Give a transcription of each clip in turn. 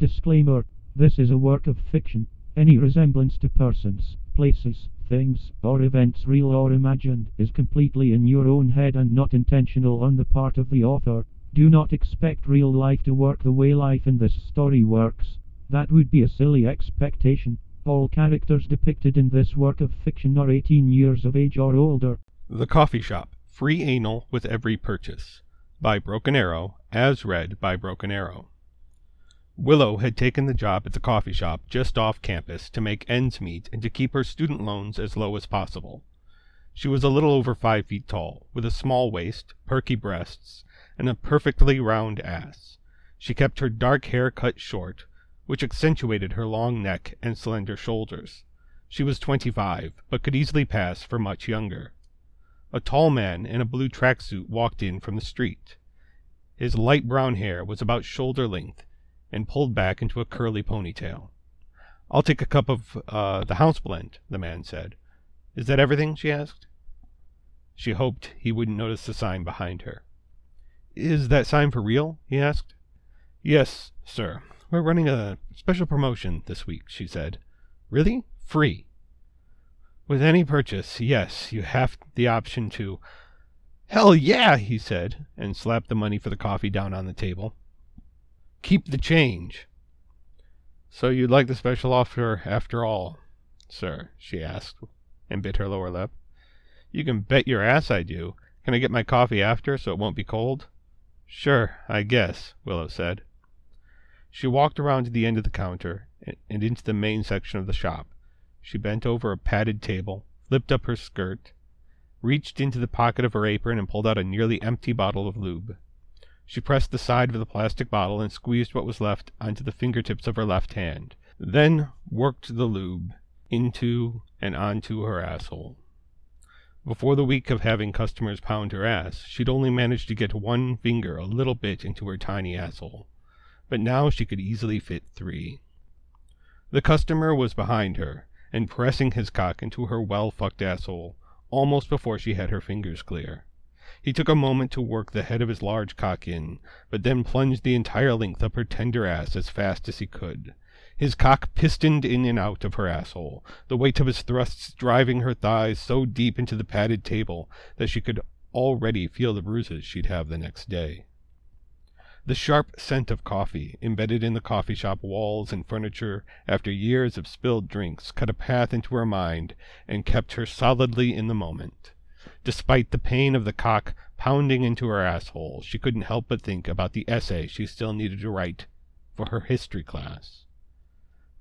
Disclaimer This is a work of fiction. Any resemblance to persons, places, things, or events real or imagined is completely in your own head and not intentional on the part of the author. Do not expect real life to work the way life in this story works. That would be a silly expectation. All characters depicted in this work of fiction are 18 years of age or older. The Coffee Shop Free Anal with Every Purchase by Broken Arrow, as read by Broken Arrow. Willow had taken the job at the coffee shop just off campus to make ends meet and to keep her student loans as low as possible. She was a little over five feet tall, with a small waist, perky breasts, and a perfectly round ass. She kept her dark hair cut short, which accentuated her long neck and slender shoulders. She was twenty-five, but could easily pass for much younger. A tall man in a blue tracksuit walked in from the street. His light brown hair was about shoulder length and pulled back into a curly ponytail. I'll take a cup of uh, the house blend, the man said. Is that everything? she asked. She hoped he wouldn't notice the sign behind her. Is that sign for real? he asked. Yes, sir. We're running a special promotion this week, she said. Really? Free. With any purchase, yes, you have the option to. Hell yeah, he said, and slapped the money for the coffee down on the table. Keep the change. So you'd like the special offer after all, sir? she asked, and bit her lower lip. You can bet your ass I do. Can I get my coffee after so it won't be cold? Sure, I guess, Willow said. She walked around to the end of the counter and into the main section of the shop. She bent over a padded table, flipped up her skirt, reached into the pocket of her apron and pulled out a nearly empty bottle of lube. She pressed the side of the plastic bottle and squeezed what was left onto the fingertips of her left hand, then worked the lube into and onto her asshole. Before the week of having customers pound her ass, she'd only managed to get one finger a little bit into her tiny asshole, but now she could easily fit three. The customer was behind her and pressing his cock into her well fucked asshole almost before she had her fingers clear. He took a moment to work the head of his large cock in, but then plunged the entire length up her tender ass as fast as he could. His cock pistoned in and out of her asshole, the weight of his thrusts driving her thighs so deep into the padded table that she could already feel the bruises she'd have the next day. The sharp scent of coffee, embedded in the coffee shop walls and furniture after years of spilled drinks, cut a path into her mind and kept her solidly in the moment. Despite the pain of the cock pounding into her asshole, she couldn't help but think about the essay she still needed to write for her history class.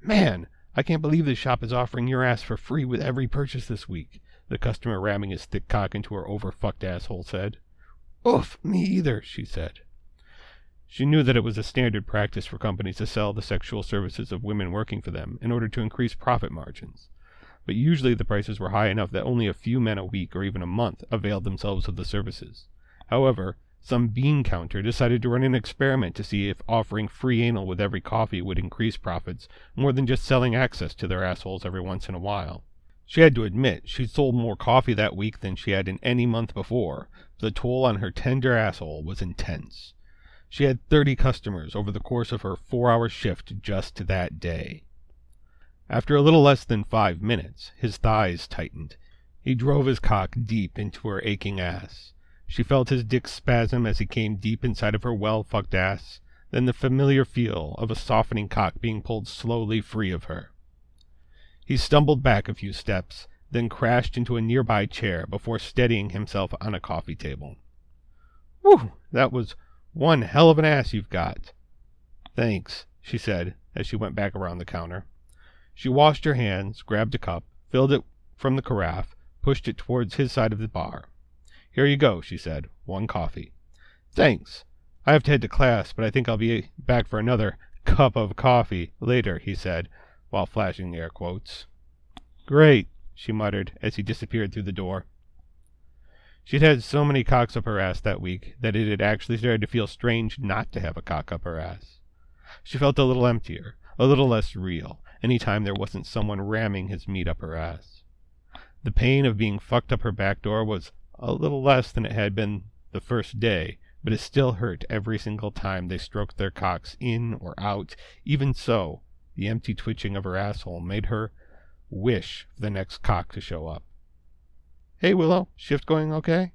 Man, I can't believe this shop is offering your ass for free with every purchase this week, the customer ramming his thick cock into her overfucked asshole said. Oof, me either, she said. She knew that it was a standard practice for companies to sell the sexual services of women working for them in order to increase profit margins but usually the prices were high enough that only a few men a week or even a month availed themselves of the services. However, some bean counter decided to run an experiment to see if offering free anal with every coffee would increase profits more than just selling access to their assholes every once in a while. She had to admit she'd sold more coffee that week than she had in any month before. The toll on her tender asshole was intense. She had 30 customers over the course of her four hour shift just that day. After a little less than five minutes, his thighs tightened. He drove his cock deep into her aching ass. She felt his dick spasm as he came deep inside of her well fucked ass, then the familiar feel of a softening cock being pulled slowly free of her. He stumbled back a few steps, then crashed into a nearby chair before steadying himself on a coffee table. Whew, that was one hell of an ass you've got. Thanks, she said as she went back around the counter. She washed her hands, grabbed a cup, filled it from the carafe, pushed it towards his side of the bar. Here you go, she said. One coffee. Thanks. I have to head to class, but I think I'll be back for another cup of coffee later, he said, while flashing air quotes. Great, she muttered as he disappeared through the door. She'd had so many cocks up her ass that week that it had actually started to feel strange not to have a cock up her ass. She felt a little emptier, a little less real, any time there wasn't someone ramming his meat up her ass. The pain of being fucked up her back door was a little less than it had been the first day but it still hurt every single time they stroked their cocks in or out. Even so, the empty twitching of her asshole made her wish for the next cock to show up. Hey, Willow, shift going okay?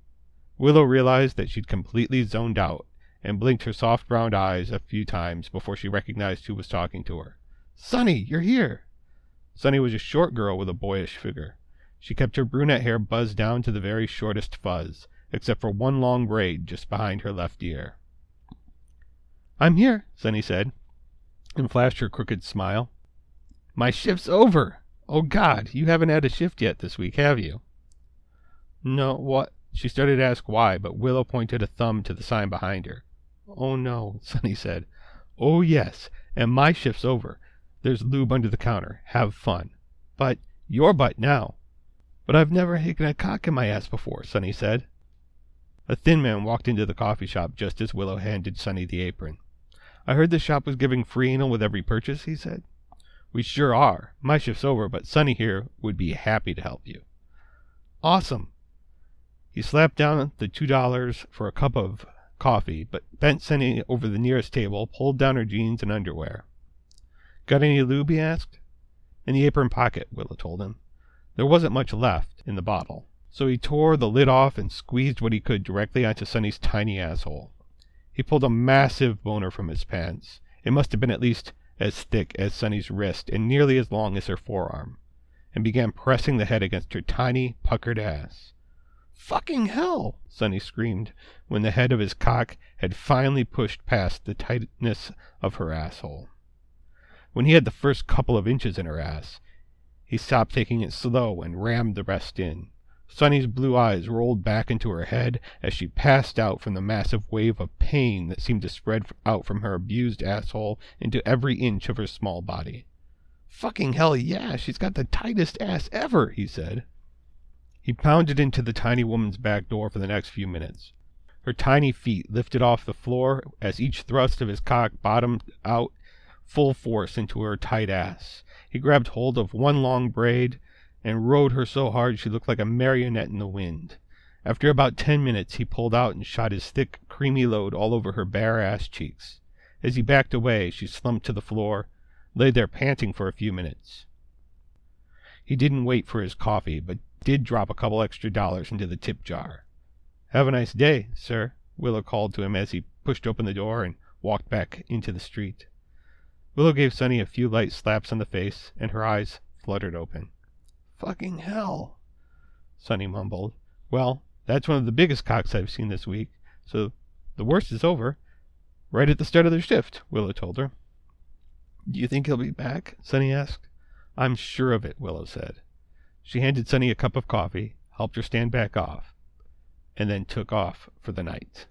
Willow realized that she'd completely zoned out and blinked her soft brown eyes a few times before she recognized who was talking to her. Sunny, you're here! Sunny was a short girl with a boyish figure. She kept her brunette hair buzzed down to the very shortest fuzz, except for one long braid just behind her left ear. I'm here, Sunny said, and flashed her crooked smile. My shift's over! Oh, God, you haven't had a shift yet this week, have you? No, what? She started to ask why, but Willow pointed a thumb to the sign behind her. Oh, no, Sunny said. Oh, yes, and my shift's over. There's lube under the counter. Have fun. But your butt now. But I've never taken a cock in my ass before, Sunny said. A thin man walked into the coffee shop just as Willow handed Sunny the apron. I heard the shop was giving free anal with every purchase, he said. We sure are. My shift's over, but Sunny here would be happy to help you. Awesome. He slapped down the two dollars for a cup of coffee, but bent Sunny over the nearest table, pulled down her jeans and underwear. Got any lube? he asked. In the apron pocket, Willow told him. There wasn't much left in the bottle, so he tore the lid off and squeezed what he could directly onto Sunny's tiny asshole. He pulled a massive boner from his pants. It must have been at least as thick as Sunny's wrist and nearly as long as her forearm, and began pressing the head against her tiny, puckered ass. Fucking hell! Sunny screamed when the head of his cock had finally pushed past the tightness of her asshole. When he had the first couple of inches in her ass, he stopped taking it slow and rammed the rest in. Sunny's blue eyes rolled back into her head as she passed out from the massive wave of pain that seemed to spread out from her abused asshole into every inch of her small body. Fucking hell yeah, she's got the tightest ass ever, he said. He pounded into the tiny woman's back door for the next few minutes. Her tiny feet lifted off the floor as each thrust of his cock bottomed out full force into her tight ass. He grabbed hold of one long braid and rode her so hard she looked like a marionette in the wind. After about ten minutes, he pulled out and shot his thick, creamy load all over her bare ass cheeks. As he backed away, she slumped to the floor, lay there panting for a few minutes. He didn't wait for his coffee, but did drop a couple extra dollars into the tip jar. Have a nice day, sir, Willow called to him as he pushed open the door and walked back into the street. Willow gave Sunny a few light slaps on the face, and her eyes fluttered open. Fucking hell, Sunny mumbled. Well, that's one of the biggest cocks I've seen this week, so the worst is over. Right at the start of their shift, Willow told her. Do you think he'll be back? Sunny asked. I'm sure of it, Willow said. She handed Sunny a cup of coffee, helped her stand back off, and then took off for the night.